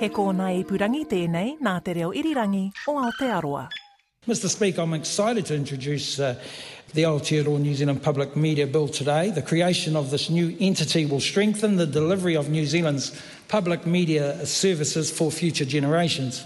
He kōna i purangi tēnei nā te reo irirangi o Aotearoa. Mr Speaker, I'm excited to introduce uh, the Aotearoa New Zealand Public Media Bill today. The creation of this new entity will strengthen the delivery of New Zealand's public media services for future generations.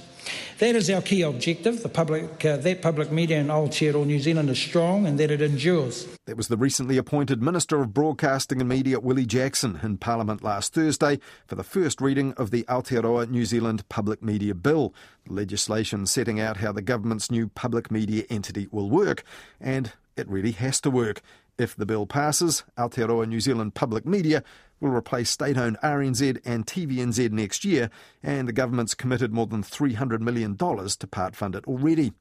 That is our key objective. The public, uh, that public media in Aotearoa New Zealand is strong and that it endures. That was the recently appointed Minister of Broadcasting and Media, Willie Jackson, in Parliament last Thursday for the first reading of the Aotearoa New Zealand Public Media Bill, legislation setting out how the government's new public media entity will work, and it really has to work. If the bill passes, Aotearoa New Zealand Public Media will replace state owned RNZ and TVNZ next year, and the government's committed more than $300 million to part fund it already.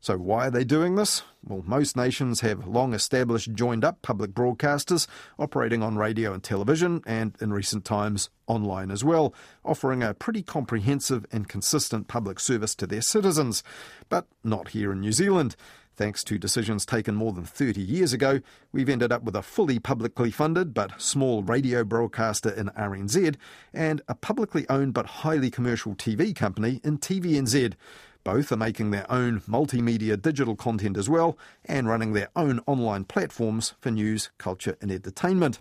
So, why are they doing this? Well, most nations have long established joined up public broadcasters operating on radio and television, and in recent times online as well, offering a pretty comprehensive and consistent public service to their citizens. But not here in New Zealand. Thanks to decisions taken more than 30 years ago, we've ended up with a fully publicly funded but small radio broadcaster in RNZ and a publicly owned but highly commercial TV company in TVNZ. Both are making their own multimedia digital content as well and running their own online platforms for news, culture, and entertainment.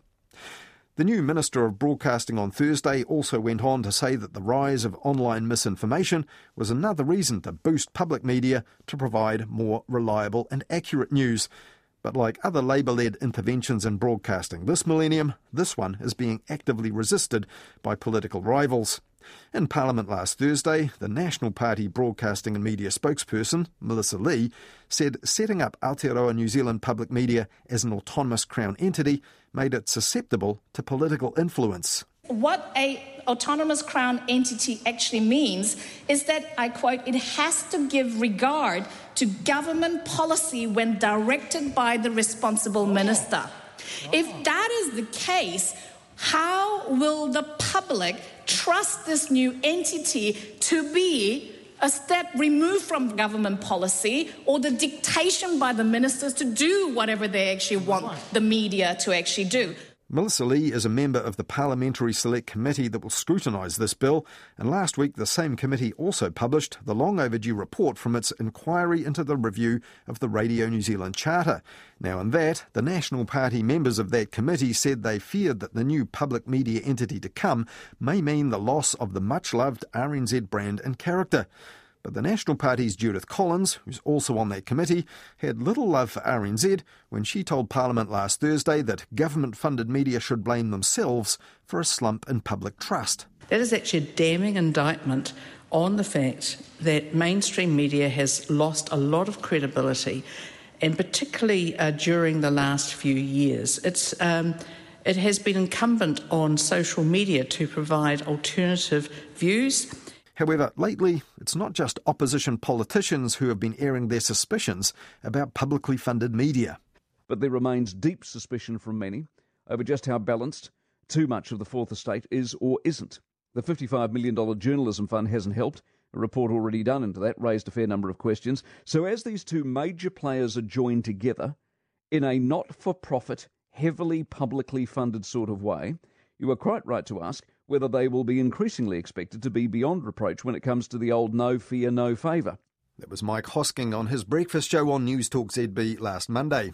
The new Minister of Broadcasting on Thursday also went on to say that the rise of online misinformation was another reason to boost public media to provide more reliable and accurate news. But like other Labour led interventions in broadcasting this millennium, this one is being actively resisted by political rivals. In Parliament last Thursday, the National Party Broadcasting and Media spokesperson, Melissa Lee, said setting up Aotearoa New Zealand Public Media as an autonomous Crown entity made it susceptible to political influence. What a autonomous crown entity actually means is that I quote it has to give regard to government policy when directed by the responsible minister. If that is the case, how will the public trust this new entity to be a step removed from government policy or the dictation by the ministers to do whatever they actually want the media to actually do? Melissa Lee is a member of the Parliamentary Select Committee that will scrutinise this bill, and last week the same committee also published the long overdue report from its inquiry into the review of the Radio New Zealand Charter. Now, in that, the National Party members of that committee said they feared that the new public media entity to come may mean the loss of the much loved RNZ brand and character. But the National Party's Judith Collins, who's also on that committee, had little love for RNZ when she told Parliament last Thursday that government funded media should blame themselves for a slump in public trust. That is actually a damning indictment on the fact that mainstream media has lost a lot of credibility, and particularly uh, during the last few years. It's um, it has been incumbent on social media to provide alternative views However, lately, it's not just opposition politicians who have been airing their suspicions about publicly funded media. But there remains deep suspicion from many over just how balanced too much of the Fourth Estate is or isn't. The $55 million journalism fund hasn't helped. A report already done into that raised a fair number of questions. So, as these two major players are joined together in a not for profit, heavily publicly funded sort of way, you are quite right to ask whether they will be increasingly expected to be beyond reproach when it comes to the old no fear, no favour. That was Mike Hosking on his breakfast show on News Talk ZB last Monday.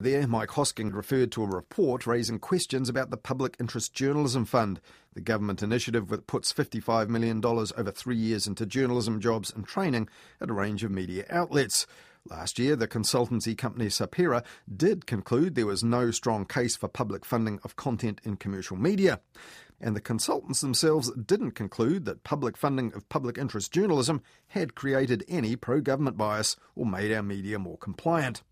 There, Mike Hosking referred to a report raising questions about the Public Interest Journalism Fund, the government initiative that puts $55 million over three years into journalism jobs and training at a range of media outlets. Last year, the consultancy company Sapere did conclude there was no strong case for public funding of content in commercial media and the consultants themselves didn't conclude that public funding of public interest journalism had created any pro government bias or made our media more compliant.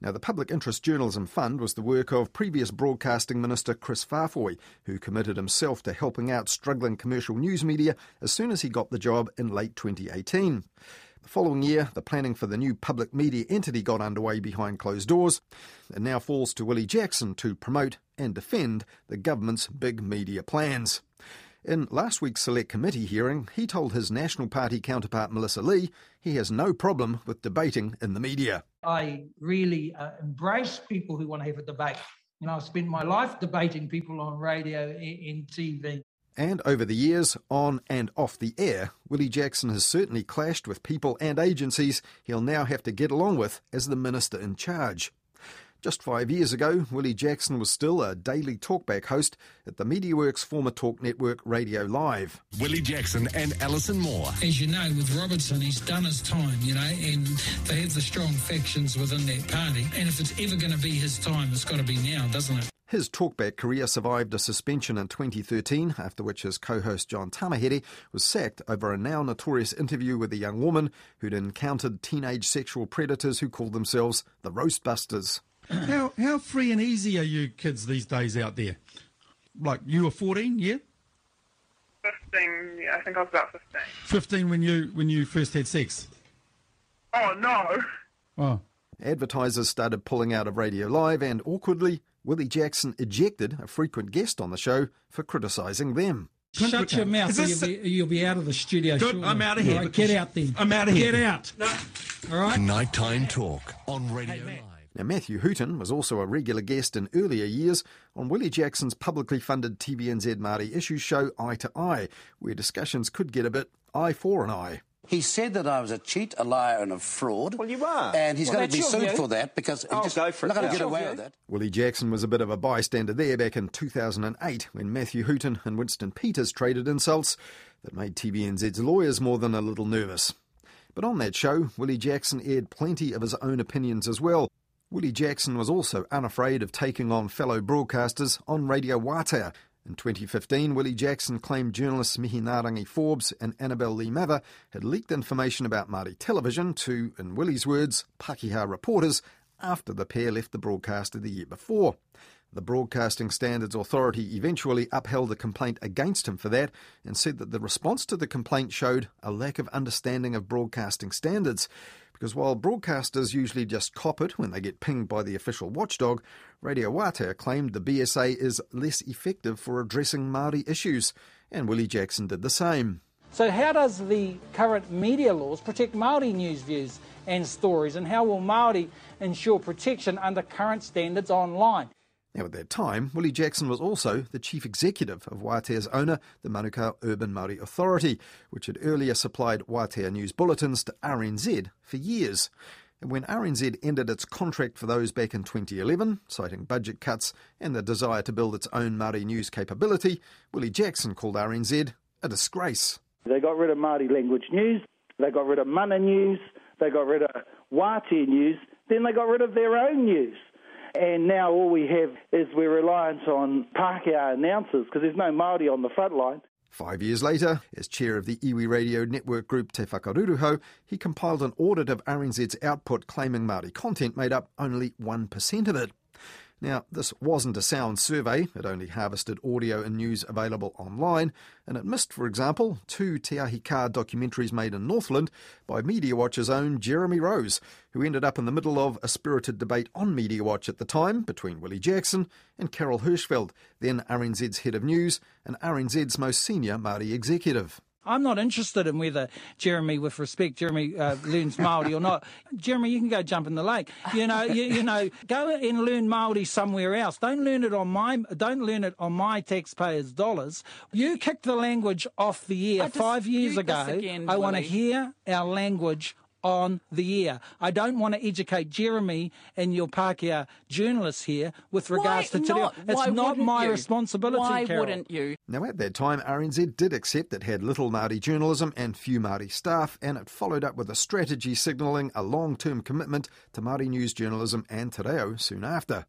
Now, the Public Interest Journalism Fund was the work of previous Broadcasting Minister Chris Faafoi, who committed himself to helping out struggling commercial news media as soon as he got the job in late 2018. The following year, the planning for the new public media entity got underway behind closed doors. It now falls to Willie Jackson to promote and defend the government's big media plans. In last week's Select Committee hearing, he told his National Party counterpart Melissa Lee he has no problem with debating in the media. I really uh, embrace people who want to have a debate. You know, I've spent my life debating people on radio, in TV. And over the years, on and off the air, Willie Jackson has certainly clashed with people and agencies he'll now have to get along with as the minister in charge. Just five years ago, Willie Jackson was still a daily talkback host at the MediaWorks former talk network Radio Live. Willie Jackson and Alison Mau. As you know, with Robertson, he's done his time, you know, and they have the strong factions within that party. And if it's ever going to be his time, it's got to be now, doesn't it? His talkback career survived a suspension in 2013, after which his co host John Tamihere was sacked over a now notorious interview with a young woman who'd encountered teenage sexual predators who called themselves the Roastbusters. How how free and easy are you kids these days out there? Like you were fourteen, yeah? Fifteen, yeah, I think I was about fifteen. Fifteen when you when you first had sex. Oh no. Oh. Advertisers started pulling out of Radio Live, and awkwardly, Willie Jackson ejected a frequent guest on the show for criticising them. Shut your mouth, or you'll this- be, you'll be out of the studio. Good, shortly. I'm outta here. All right, get out then. I'm out of here. Get out. All right. Nighttime talk on Radio Live. Now, Matthew Hooton was also a regular guest in earlier years on Willie Jackson's publicly funded TVNZ Māori issues show Eye to Eye, where discussions could get a bit eye for an eye. He said that I was a cheat, a liar, and a fraud. Well, you are. And he's Well, going to be sued view. for that because I'll he's oh, just go for it. not going to get away view. with that. Willie Jackson was a bit of a bystander there back in 2008 when Matthew Hooton and Winston Peters traded insults that made TVNZ's lawyers more than a little nervous. But on that show, Willie Jackson aired plenty of his own opinions as well. Willie Jackson was also unafraid of taking on fellow broadcasters on Radio Wātea. In 2015, Willie Jackson claimed journalists Mihingarangi Forbes and Annabelle Lee Mather had leaked information about Māori television to, in Willie's words, Pakeha reporters after the pair left the broadcaster the year before. The Broadcasting Standards Authority eventually upheld a complaint against him for that and said that the response to the complaint showed a lack of understanding of broadcasting standards. Because while broadcasters usually just cop it when they get pinged by the official watchdog, Radio Wātea claimed the BSA is less effective for addressing Māori issues, and Willie Jackson did the same. So, how does the current media laws protect Maori news views and stories, and how will Maori ensure protection under current standards online? Now, at that time, Willie Jackson was also the chief executive of Wātea's owner, the Manukau Urban Māori Authority, which had earlier supplied Wātea news bulletins to RNZ for years. And when RNZ ended its contract for those back in 2011, citing budget cuts and the desire to build its own Māori news capability, Willie Jackson called RNZ a disgrace. They got rid of Māori language news, they got rid of mana news, they got rid of Wātea news, then they got rid of their own news. And now all we have is we're reliant on Pākehā announcers because there's no Māori on the front line. Five years later, as chair of the Iwi Radio Network Group Te Whakaruruhau, he compiled an audit of RNZ's output claiming Māori content made up only 1% of it. Now, this wasn't a sound survey, it only harvested audio and news available online, and it missed, for example, two Te Ahi Kaa documentaries made in Northland by Mediawatch's own Jeremy Rose, who ended up in the middle of a spirited debate on Mediawatch at the time between Willie Jackson and Carol Hirschfeld, then RNZ's head of news and RNZ's most senior Māori executive. I'm not interested in whether Jeremy, with respect, Jeremy uh, learns Maori or not. Jeremy, you can go jump in the lake. You know, you, you know, go and learn Maori somewhere else. Don't learn it on my, don't learn it on my taxpayers' dollars. You kicked the language off the air five years ago. again, I want to hear our language on the air. I don't want to educate Jeremy and your Pākehā journalists here with regards Why to Te Reo. It's Why not wouldn't my you? responsibility, Why Carol. wouldn't you? Now, at that time, RNZ did accept it had little Māori journalism and few Māori staff, and it followed up with a strategy signalling a long term commitment to Māori news journalism and te reo soon after.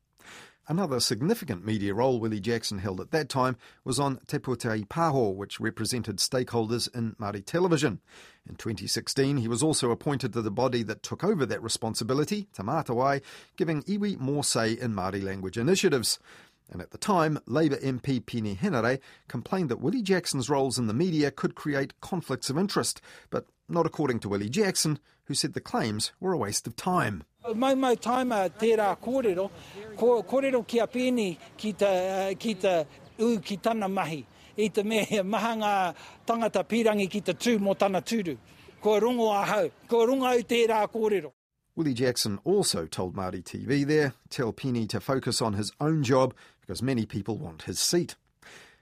Another significant media role Willie Jackson held at that time was on Te Pūtahi Pāho, which represented stakeholders in Māori television. In 2016, he was also appointed to the body that took over that responsibility, Te Mātawai, giving iwi more say in Māori language initiatives. And at the time, Labour MP Peeni Henare complained that Willie Jackson's roles in the media could create conflicts of interest, but not according to Willie Jackson, who said the claims were a waste of time. Mau mau taima tērā kōrero, ko, kōrero kia pēni ki ta, eh, ki ta u ki tana mahi. I te mea maha ngā tangata pirangi ki te tū mō tana tūru. Ko rongo ahau, ko rongo au tērā kōrero. Willie Jackson also told Māori TV there, tell Peeni to focus on his own job because many people want his seat.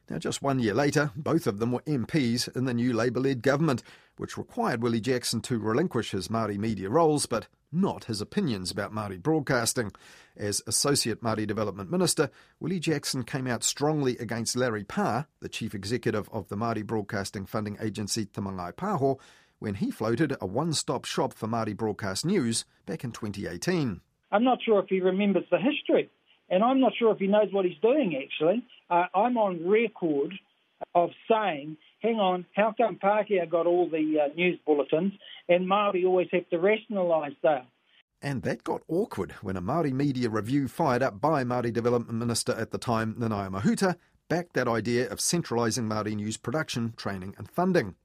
Now, just one year later, both of them were MPs in the new Labour led government, which required Willie Jackson to relinquish his Māori media roles, but not his opinions about Māori broadcasting. As Associate Māori Development Minister, Willie Jackson came out strongly against Larry Parr, the Chief Executive of the Māori broadcasting funding agency Te Mangai Pāho, when he floated a one-stop shop for Māori broadcast news back in 2018. I'm not sure if he remembers the history, and I'm not sure if he knows what he's doing, actually. Uh, I'm on record of saying, hang on, how come Pākehā got all the uh, news bulletins and Māori always have to rationalise that? And that got awkward when a Māori media review fired up by Māori Development Minister at the time, Nanaia Mahuta, backed that idea of centralising Māori news production, training and funding.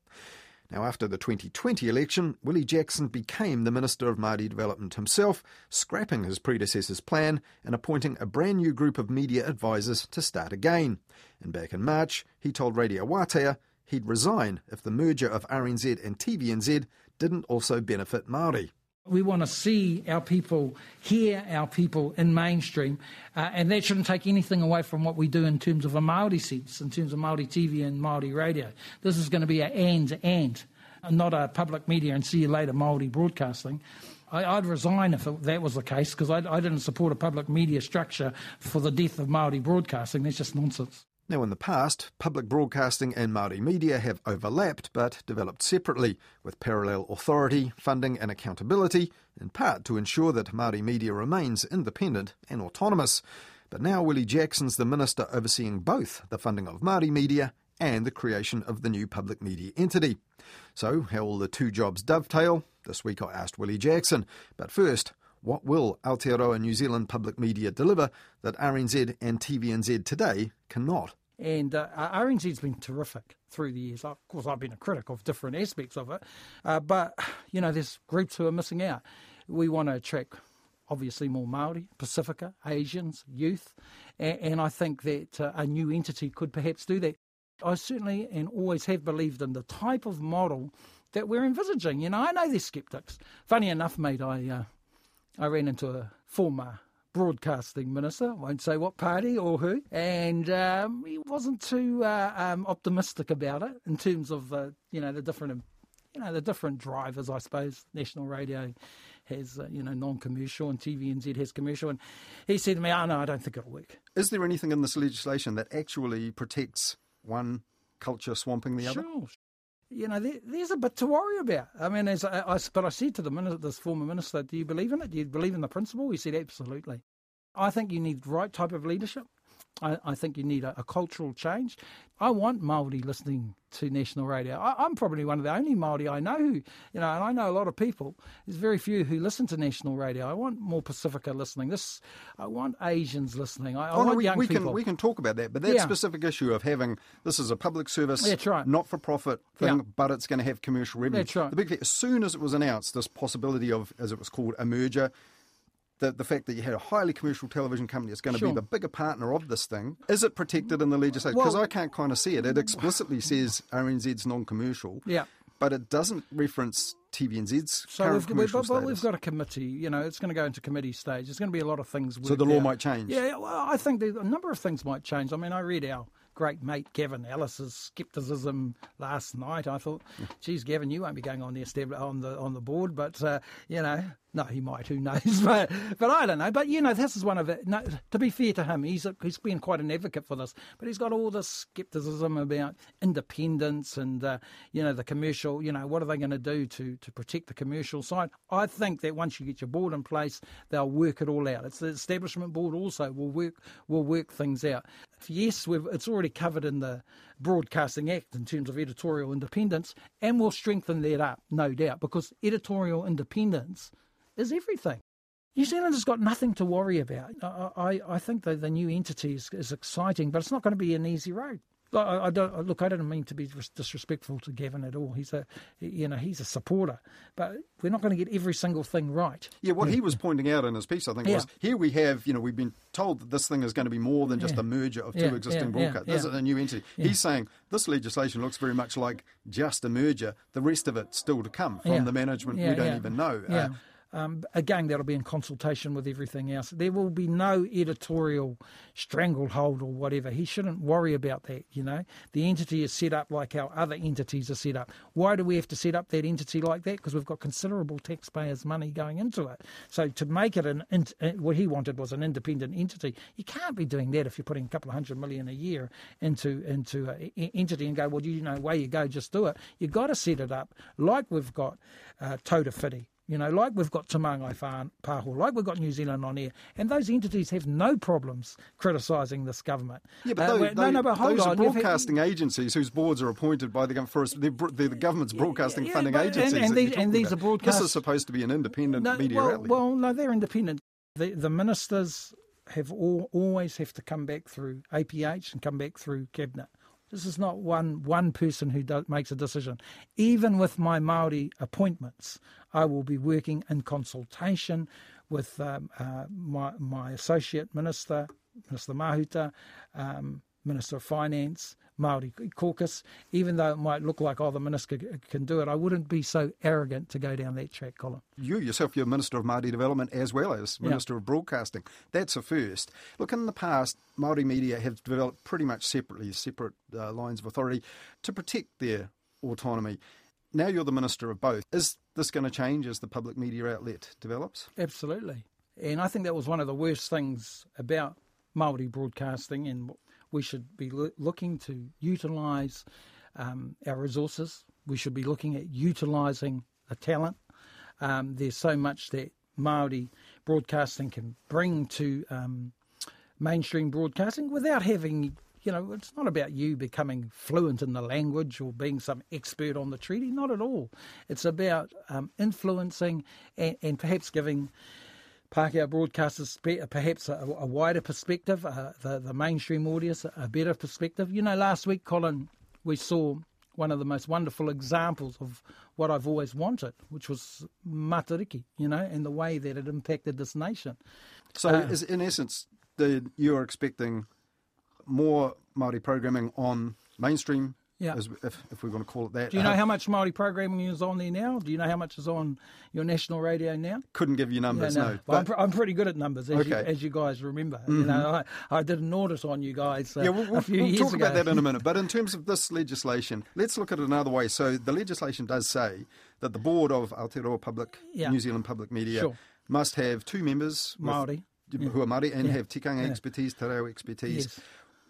Now, after the 2020 election, Willie Jackson became the Minister of Māori Development himself, scrapping his predecessor's plan and appointing a brand new group of media advisors to start again. And back in March, he told Radio Wātea he'd resign if the merger of RNZ and TVNZ didn't also benefit Māori. We want to see our people, hear our people in mainstream, uh, and that shouldn't take anything away from what we do in terms of a Māori sense, in terms of Māori TV and Māori radio. This is going to be a and and, not a public media and see you later Māori broadcasting. I, would resign if it, that was the case because I, I didn't support a public media structure for the death of Māori broadcasting. That's just nonsense. Now, in the past, public broadcasting and Māori media have overlapped but developed separately, with parallel authority, funding, and accountability, in part to ensure that Māori media remains independent and autonomous. But now Willie Jackson's the minister overseeing both the funding of Māori media and the creation of the new public media entity. So, how will the two jobs dovetail? This week I asked Willie Jackson. But first, what will Aotearoa New Zealand public media deliver that RNZ and TVNZ today cannot? And uh, RNZ's been terrific through the years. Of course, I've been a critic of different aspects of it, uh, but you know, there's groups who are missing out. We want to attract obviously more Maori, Pacifica, Asians, youth, and, and I think that uh, a new entity could perhaps do that. I certainly and always have believed in the type of model that we're envisaging. You know, I know there's skeptics. Funny enough, mate, I uh, I ran into a former broadcasting minister, I won't say what party or who, and um, he wasn't too uh, um, optimistic about it in terms of uh, you know the different you know the different drivers. I suppose National Radio has uh, you know non-commercial and TVNZ has commercial, and he said to me, "Oh no, I don't think it'll work." Is there anything in this legislation that actually protects one culture swamping the other? You know, there, there's a bit to worry about. I mean, as I, I, but I said to the minister, this former minister, do you believe in it? Do you believe in the principle? He said, absolutely. I think you need the right type of leadership. I, I think you need a, a, cultural change. I want Māori listening to national radio. I, am probably one of the only Māori I know who, you know, and I know a lot of people. There's very few who listen to national radio. I want more Pacifica listening. This, I want Asians listening. I, I oh, want no, we, young we people. Can, we can talk about that, but that yeah. specific issue of having this is a public service, That's right. not for profit thing, yeah. but it's going to have commercial revenue. That's right. The big thing, as soon as it was announced, this possibility of, as it was called, a merger the, the fact that you had a highly commercial television company that's going to sure. be the bigger partner of this thing, is it protected in the legislation? Because well, I can't kind of see it. It explicitly says RNZ's non commercial, yeah. but it doesn't reference TVNZ's so current we've, commercial we've, status. we've got a committee, you know, it's going to go into committee stage. There's going to be a lot of things. So the law out. might change? Yeah, well, I think a number of things might change. I mean, I read our great mate Gavin Ellis's scepticism last night. I thought, geez, Gavin, you won't be going on the on the on the board, but uh, you know, no, he might. Who knows? but but I don't know. But you know, this is one of it. No, to be fair to him, he's a, he's been quite an advocate for this. But he's got all this scepticism about independence and uh, you know the commercial. You know, what are they going to do to to protect the commercial side? I think that once you get your board in place, they'll work it all out. It's the establishment board also will work will work things out. Yes, it's already covered in the Broadcasting Act in terms of editorial independence, and we'll strengthen that up, no doubt, because editorial independence is everything. New Zealand has got nothing to worry about. I, I, I think that the new entity is, is, exciting, but it's not going to be an easy road. I, I don't, look, I don't mean to be disrespectful to Gavin at all. He's a, you know, he's a supporter, but we're not going to get every single thing right. Yeah, what he was pointing out in his piece, I think, yeah. was here we have, you know, we've been told that this thing is going to be more than just yeah. a merger of two yeah, existing yeah, broadcasts. This is a new entity. He's saying this legislation looks very much like just a merger. The rest of it still to come from the management we don't even know. Yeah. Uh, Um, again, that'll be in consultation with everything else. There will be no editorial stranglehold or whatever. He shouldn't worry about that, you know. The entity is set up like our other entities are set up. Why do we have to set up that entity like that? Because we've got considerable taxpayers' money going into it. So to make it an, uh, what he wanted was an independent entity. You can't be doing that if you're putting a couple of hundred million a year into into an entity and go, well, you know, way you go, just do it. You've got to set it up like we've got uh, Taura Whiri you know, like we've got Te Māngai Pāho, like we've got New Zealand on air, and those entities have no problems criticising this government. Yeah, but, uh, those, no, no, but hold those on. are broadcasting had, agencies whose boards are appointed by the government. They're, they're the government's broadcasting yeah, funding but, agencies. And, and these, and these are broadcast... This is supposed to be an independent no, media well, outlet. Well, no, they're independent. The, the ministers have all, always have to come back through APH and come back through cabinet. This is not one one person who does, makes a decision. Even with my Maori appointments, I will be working in consultation with um, uh, my, my associate minister, Minister Mahuta, um, Minister of Finance, Maori caucus, even though it might look like, oh, the minister can do it, I wouldn't be so arrogant to go down that track, Colin. You yourself, you're Minister of Māori Development as well as Minister yeah. of Broadcasting. That's a first. Look, in the past, Māori media have developed pretty much separately, separate uh, lines of authority to protect their autonomy. Now you're the Minister of both. Is this going to change as the public media outlet develops? Absolutely. And I think that was one of the worst things about Māori broadcasting and we should be lo- looking to utilise um, our resources. We should be looking at utilising the talent. Um, there's so much that Maori broadcasting can bring to um, mainstream broadcasting without having, you know, it's not about you becoming fluent in the language or being some expert on the treaty. Not at all. It's about um, influencing and, and perhaps giving Pākehā broadcasters perhaps a, a wider perspective, uh, the, the mainstream audience a better perspective. You know, last week, Colin, we saw one of the most wonderful examples of what I've always wanted, which was Matariki, you know, and the way that it impacted this nation. So, uh, is, in essence, the, you're expecting more Māori programming on mainstream yeah. As, if, if we're going to call it that. Do you know uh, how much Māori programming is on there now? Do you know how much is on your national radio now? Couldn't give you numbers, yeah, no. no. Well, I'm, pr- I'm, pretty good at numbers, as, okay. you, as you guys remember. Mm-hmm. You know, I, I, did an audit on you guys uh, yeah, we'll, a few we'll years talk ago. about that in a minute. But in terms of this legislation, let's look at it another way. So the legislation does say that the board of Aotearoa Public, yeah. New Zealand Public Media, sure. must have two members Māori. Who are Māori and have tikanga expertise, te reo expertise. Yes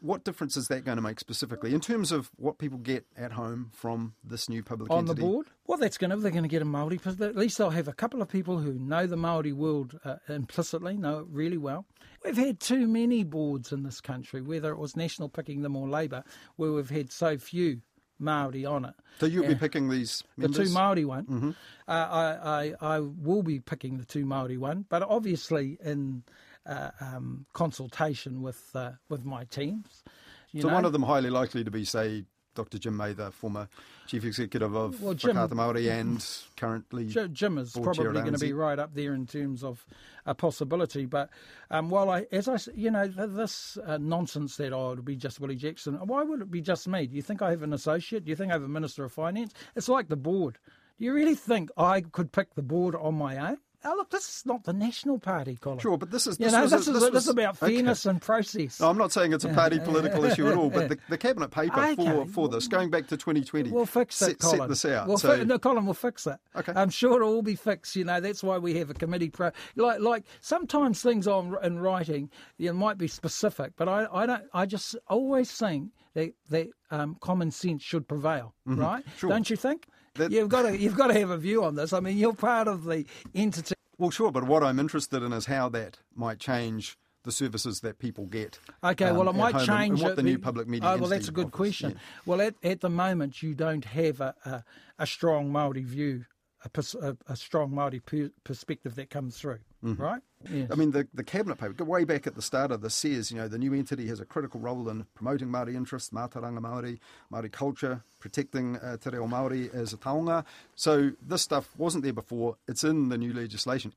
what difference is that going to make specifically in terms of what people get at home from this new public on entity? the board? Well, that's going to they're going to get a Maori. At least they'll have a couple of people who know the Maori world uh, implicitly, know it really well. We've had too many boards in this country, whether it was National picking them or Labor, where we've had so few Maori on it. So you'll be picking these members? The two Maori one. Mm-hmm. Uh, I, I I will be picking the two Maori one, but obviously in uh, um, consultation with uh, with my teams. so know? one of them highly likely to be, say, Dr. Jim May, the former chief executive of well, Jim, Māori and currently Jim is probably going to be right up there in terms of a possibility. But um, while I, as I, you know, this uh, nonsense that oh, it'll be just Willie Jackson. Why would it be just me? Do you think I have an associate? Do you think I have a minister of finance? It's like the board. Do you really think I could pick the board on my own? Oh, look, this is not the National Party, Colin. Sure, but this is this, you know, was, this, is, this, this is about fairness okay. and process. No, I'm not saying it's a party political issue at all, but the, the cabinet paper okay. for, for this, going back to 2020, we'll fix it, set, Colin. set this out. We'll so... fi- no, Colin, we'll fix it. Okay. I'm sure it'll all be fixed. You know, that's why we have a committee. Pro- like, like sometimes things on in writing, you know, might be specific, but I, I don't. I just always think that that um, common sense should prevail, mm-hmm. right? Sure. Don't you think? That... You've got to you've got to have a view on this. I mean, you're part of the entity. Well, sure, but what I'm interested in is how that might change the services that people get. Okay, um, well, it might change. And what the new public media. Oh, well, that's a good offers. question. Yeah. Well, at, at the moment, you don't have a, a, a strong Maori view, a, a, a strong Maori per, perspective that comes through, mm-hmm. right? Yes. I mean, the, the cabinet paper, way back at the start of this, says you know the new entity has a critical role in promoting Maori interests, mātauranga Maori, Maori culture, protecting uh, te reo Maori as a taonga. So this stuff wasn't there before. It's in the new legislation.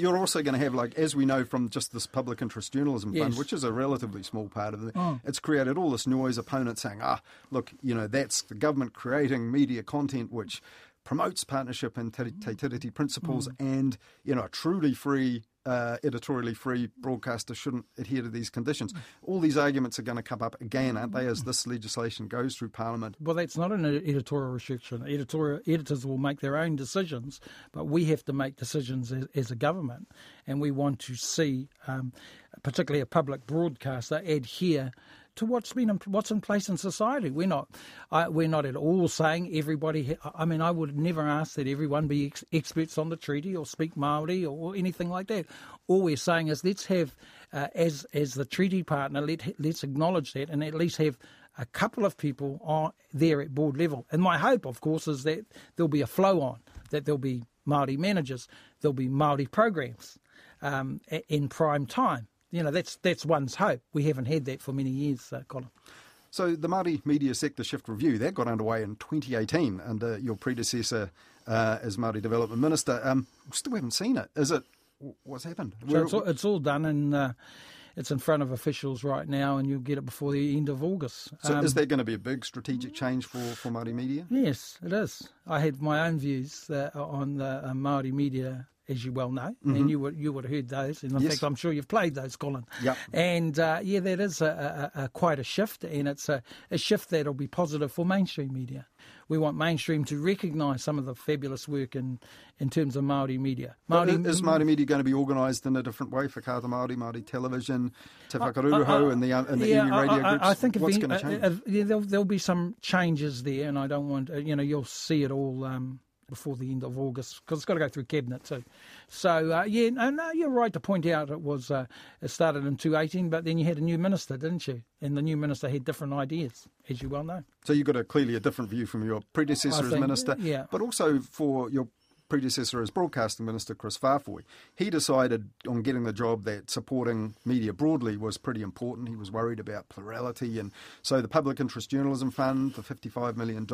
You're also going to have, like, as we know from just this public interest journalism yes. fund, which is a relatively small part of it, oh. it's created all this noise. Opponents saying, ah, look, you know, that's the government creating media content which promotes partnership and te, te principles, mm. and you know, a truly free uh, editorially free broadcaster shouldn't adhere to these conditions. All these arguments are going to come up again, aren't they, as this legislation goes through Parliament? Well, that's not an editorial restriction. Editorial editors will make their own decisions, but we have to make decisions as, as a government, and we want to see, um, particularly a public broadcaster, adhere to what's been in, what's in place in society. We're not uh, we're not at all saying everybody. I mean, I would never ask that everyone be ex- experts on the treaty or speak Maori or anything like that. All we're saying is let's have uh, as as the treaty partner, let let's acknowledge that and at least have a couple of people there at board level. And my hope, of course, is that there'll be a flow on, that there'll be Maori managers, there'll be Maori programs um, in prime time you know, that's that's one's hope. We haven't had that for many years, uh, Colin. So the Māori Media Sector Shift Review, that got underway in 2018 under your predecessor uh, as Māori Development Minister. Um, still haven't seen it. Is it, what's happened? So it's, all, it's, all, done and uh, it's in front of officials right now and you'll get it before the end of August. So um, is there going to be a big strategic change for, for Māori media? Yes, it is. I had my own views uh, on the uh, Māori media as you well know, mm-hmm. and you would you would have heard those. And in yes. fact, I'm sure you've played those, Colin. Yeah. And uh, yeah, that is a, a, a, quite a shift, and it's a, a shift that'll be positive for mainstream media. We want mainstream to recognise some of the fabulous work in, in terms of Maori media. Maori, is Maori media going to be organised in a different way for Kata Maori, Maori television, Te Whakaruruhau, uh, uh, and the and the yeah, iwi radio I, groups? I think what's going to change? Uh, yeah, there'll, there'll, be some changes there, and I don't want you know you'll see it all. Um, before the end of August because it's got to go through cabinet too. So uh, yeah, no, no, you're right to point out it was uh, it started in 2018, but then you had a new minister, didn't you? And the new minister had different ideas, as you well know. So you got a clearly a different view from your predecessor as minister, yeah. but also for your predecessor as Broadcasting Minister, Chris Faafoi, he decided on getting the job that supporting media broadly was pretty important. He was worried about plurality. And so the Public Interest Journalism Fund, the $55 million,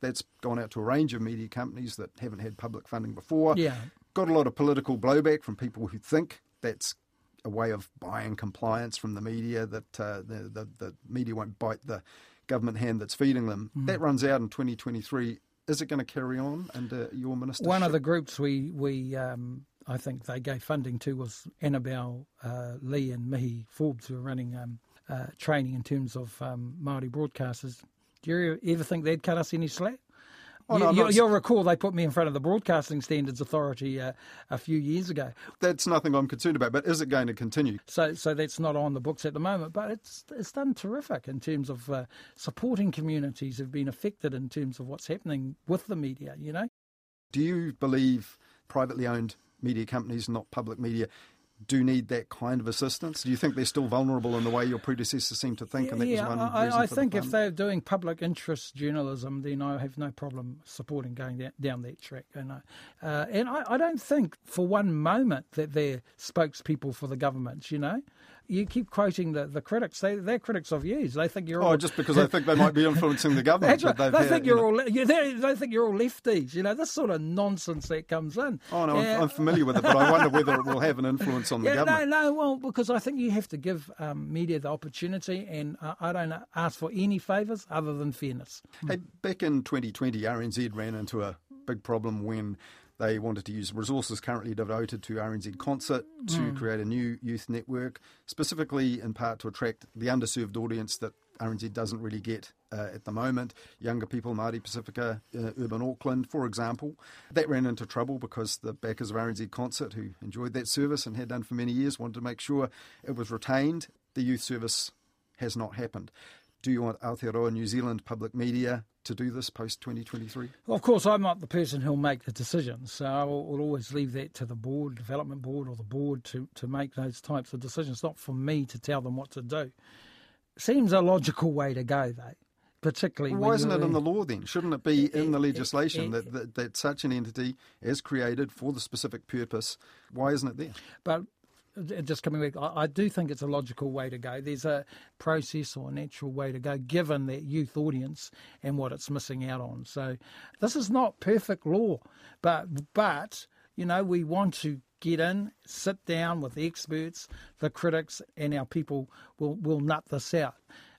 that's gone out to a range of media companies that haven't had public funding before. Yeah. Got a lot of political blowback from people who think that's a way of buying compliance from the media, that uh, the, the, the media won't bite the government hand that's feeding them. Mm. That runs out in 2023 is it going to carry on under your minister? One of the groups we we um, I think they gave funding to was Annabelle uh, Lee and Mihi Forbes, who are running um, uh, training in terms of um, Maori broadcasters. Do you ever think they'd cut us any slack? Oh, no, you, will recall they put me in front of the Broadcasting Standards Authority uh, a few years ago. That's nothing I'm concerned about, but is it going to continue? So, so that's not on the books at the moment, but it's it's done terrific in terms of uh, supporting communities who've been affected in terms of what's happening with the media. You know. Do you believe privately owned media companies, not public media, do need that kind of assistance? Do you think they're still vulnerable in the way your predecessors seem to think? Yeah, and that yeah, was one I, I think if they're doing public interest journalism, then I have no problem supporting going down, down that track. And I, uh, and I, I, don't think for one moment that they're spokespeople for the government. You know, you keep quoting the, the critics. They, they're critics of you. They think you're oh, all. just because they think they might be influencing the government. right. They think you're all. They, they think you're all lefties. You know, this sort of nonsense that comes in. Oh no, I'm, I'm, familiar with it, but I wonder whether it will have an influence on the yeah, government. No, no. Well, because I think you have to give um, media the opportunity, and uh, I don't ask for any favours other than fairness. Hey, back in 2020, RNZ ran into a big problem when they wanted to use resources currently devoted to RNZ Concert to mm. create a new youth network, specifically in part to attract the underserved audience that RNZ doesn't really get uh, at the moment. Younger people, Māori Pacifica, uh, urban Auckland, for example. That ran into trouble because the backers of RNZ Concert, who enjoyed that service and had done for many years, wanted to make sure it was retained. The youth service has not happened. Do you want Aotearoa New Zealand public media to do this post 2023? Well, of course, I'm not the person who'll make the decisions. So I will, will, always leave that to the board, development board, or the board to, to make those types of decisions. It's not for me to tell them what to do. Seems a logical way to go, though. Particularly, why isn't it in the law then? Shouldn't it be in the legislation that, that, that such an entity is created for the specific purpose? Why isn't it there? But just coming back, I, I, do think it's a logical way to go. There's a process or a natural way to go, given that youth audience and what it's missing out on. So, this is not perfect law, but but you know we want to get in, sit down with the experts, the critics, and our people will will nut this out.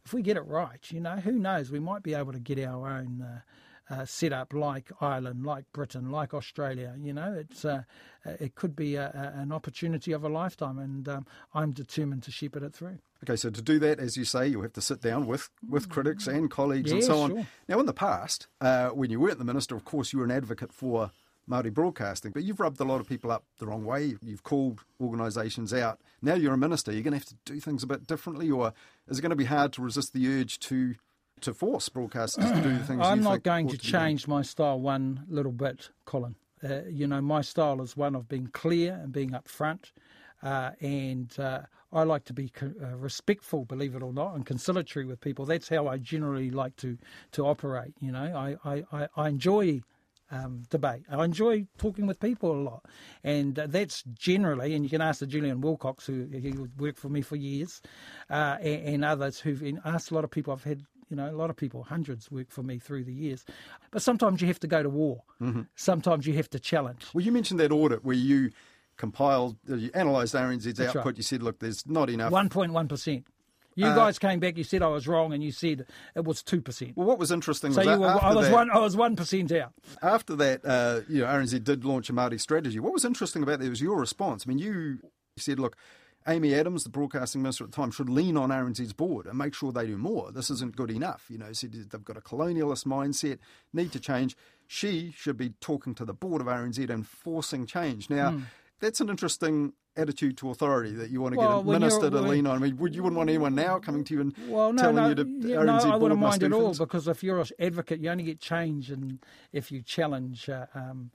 If we get it right, you know, who knows? We might be able to get our own. Uh, uh, set up like Ireland, like Britain, like Australia. You know, it's uh, it could be a, a, an opportunity of a lifetime, and um, I'm determined to shepherd it through. Okay, so to do that, as you say, you'll have to sit down with, with critics and colleagues yeah, and so on. Sure. Now, in the past, uh, when you weren't the minister, of course, you were an advocate for Māori broadcasting, but you've rubbed a lot of people up the wrong way. You've called organisations out. Now you're a minister. You're going to have to do things a bit differently, or is it going to be hard to resist the urge to to force broadcasters to do the things? I'm not going to done? change my style one little bit, Colin. Uh, you know, my style is one of being clear and being upfront. Uh, and uh, I like to be co- uh, respectful, believe it or not, and conciliatory with people. That's how I generally like to, to operate. You know, I, I, I, I enjoy um, debate. I enjoy talking with people a lot, and uh, that's generally. And you can ask the Julian Wilcox, who he worked for me for years, uh, and, and others who've and asked a lot of people. I've had you know a lot of people, hundreds, work for me through the years. But sometimes you have to go to war. Mm-hmm. Sometimes you have to challenge. Well, you mentioned that audit where you compiled, uh, you analysed RNZ's That's output. right. You said, look, there's not enough. One point one percent. You Uh, guys came back. You said I was wrong, and you said it was two percent. Well, what was interesting So was you were, I was that, one. I was one percent out. after that, uh, you know, RNZ did launch a Māori strategy. What was interesting about that was your response. I mean, you said, look, Amy Adams, the broadcasting minister at the time, should lean on RNZ's board and make sure they do more. This isn't good enough. You know, said they've got a colonialist mindset, need to change. She should be talking to the board of RNZ and forcing change. Now, Hmm. that's an interesting attitude to authority that you want to Well, get a minister to lean on. I mean, would you wouldn't want anyone now coming to you and Well, no, telling no, you to yeah, RNZ no, I wouldn't mind at all because if you're an advocate, you only get change, and if you challenge uh, um,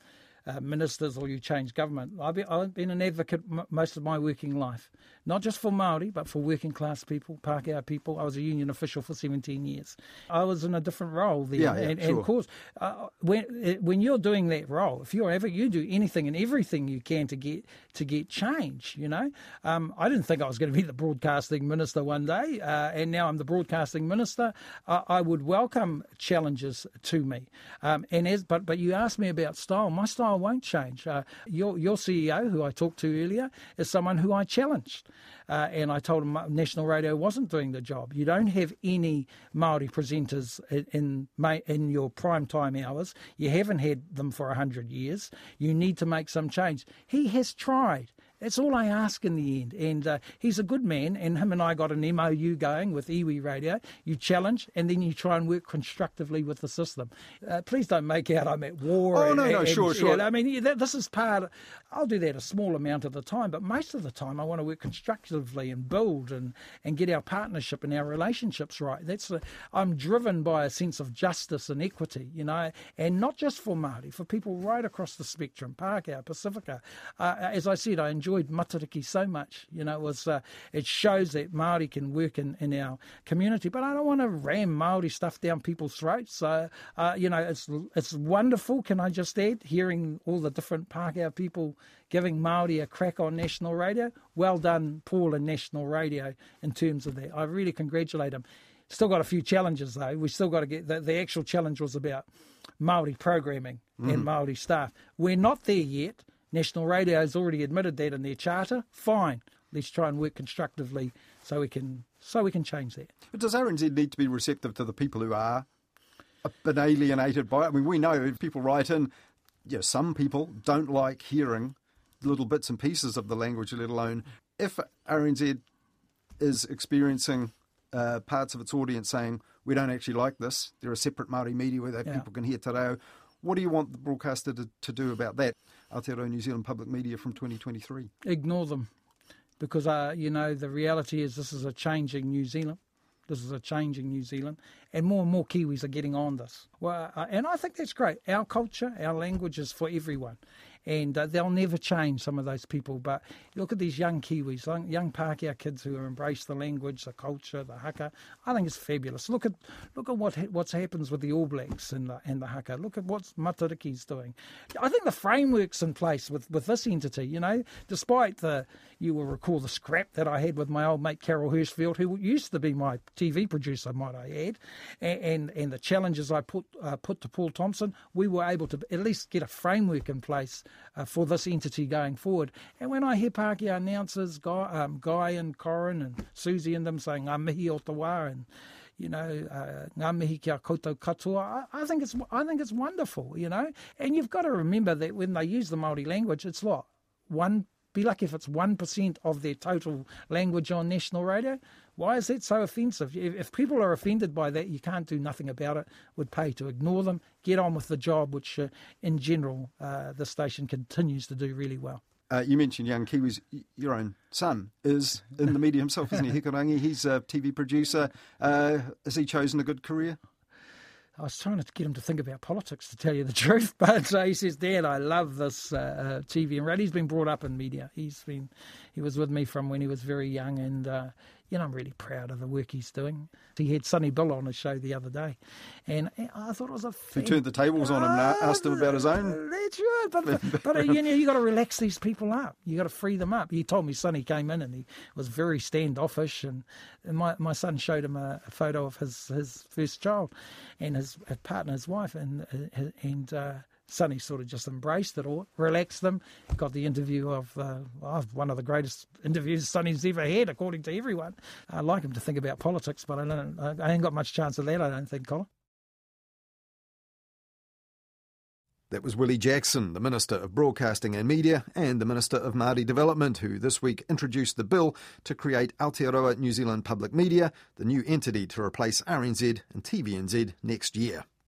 uh, ministers or you change government. I've been, I've been an advocate m- most of my working life, not just for Maori, but for working class people, Pākehā people. I was a union official for 17 years. I was in a different role then, Yeah, yeah, and, and of course, uh, when when you're doing that role, if you're ever you do anything and everything you can to get to get change. You know, um, I didn't think I was going to be the broadcasting minister one day, uh, and now I'm the broadcasting minister. I would welcome challenges to me, um, and as but but you asked me about style. My style won't change. Uh, your your CEO, who I talked to earlier, is someone who I challenged, uh, and I told him National Radio wasn't doing the job. You don't have any Maori presenters in in, in your prime time hours. You haven't had them for hundred years. You need to make some change. He has tried. That's all I ask in the end. And uh, he's a good man, and him and I got an MOU going with Iwi Radio. You challenge, and then you try and work constructively with the system. Uh, please don't make out I'm at war. Oh, and- no, no, and- sure, sure. I mean, that, this is part. of, I'll do that a small amount of the time, but most of the time I want to work constructively and build and, and get our partnership and our relationships right. That's a, I'm driven by a sense of justice and equity, you know, and not just for Māori, for people right across the spectrum, Pākehā, Pacifica. Uh, as I said, I enjoyed Matariki so much. You know, it was uh, it shows that Māori can work in, in our community, but I don't want to ram Māori stuff down people's throats. So, uh, you know, it's it's wonderful. Can I just add, hearing all the different Pākehā people giving Māori a crack on national radio. Well done, Paul, and national radio in terms of that. I really congratulate them. Still got a few challenges though. We still got to get the, the actual challenge was about Maori programming and Maori staff. We're not there yet. National Radio has already admitted that in their charter. Fine, let's try and work constructively so we can so we can change that. But does RNZ need to be receptive to the people who are been alienated by it? I mean, we know people write in, you know, some people don't like hearing little bits and pieces of the language, let alone if RNZ is experiencing uh, parts of its audience saying, we don't actually like this, there are separate Māori media where that Yeah. people can hear te reo. What do you want the broadcaster to, to do about that? Aotearoa New Zealand Public Media from 2023. Ignore them, because uh, you know the reality is this is a changing New Zealand. This is a changing New Zealand, and more and more Kiwis are getting on this. Well, uh, and I think that's great. Our culture, our language is for everyone, and uh, they'll never change. Some of those people, but look at these young Kiwis, young, Pākehā kids who embrace the language, the culture, the haka. I think it's fabulous. Look at look at what ha- what's happens with the All Blacks and the, and the haka. Look at what Matariki's doing. I think the framework's in place with, with this entity. You know, despite the you will recall the scrap that I had with my old mate Carol Hirschfeld, who used to be my TV producer, might I add, and and, and the challenges I put uh, put to Paul Thompson, we were able to at least get a framework in place uh, for this entity going forward. And when I hear Pākehā announcers, Guy, um, Guy and Corin and Susie and them saying, I'm mihi o te wā, and you know, uh, ngā mihi kia koutou katoa. I, I think it's I think it's wonderful, you know. And you've got to remember that when they use the Maori language, it's what one. Be lucky if it's one percent of their total language on national radio. Why is that so offensive? If, if people are offended by that, you can't do nothing about it. Would pay to ignore them, get on with the job, which uh, in general uh, the station continues to do really well. Uh, you mentioned young Kiwis. Your own son is in the media himself, isn't he? Hikurangi, he's a TV producer. Uh, has he chosen a good career? I was trying to get him to think about politics, to tell you the truth. But uh, he says, "Dad, I love this uh, uh TV and radio." He's been brought up in media. He's been, he was with me from when he was very young, and uh, you know, I'm really proud of the work he's doing. He had Sonny Bill on his show the other day, and I thought it was a. Fan- he turned the tables on him and asked him about his own. That's right, but but, uh, you know, you got to relax these people up. You got to free them up. He told me Sonny came in and he was very standoffish, and, and my my son showed him a, a, photo of his his first child, and his, his partner, his wife, and uh, and. Uh, Sonny sort of just embraced it all, relaxed them. Got the interview of uh, one of the greatest interviews Sonny's ever had, according to everyone. I like him to think about politics, but I don't. I ain't got much chance of that. I don't think, Colin. That was Willie Jackson, the Minister of Broadcasting and Media and the Minister of Māori Development, who this week introduced the bill to create Aotearoa New Zealand Public Media, the new entity to replace RNZ and TVNZ next year.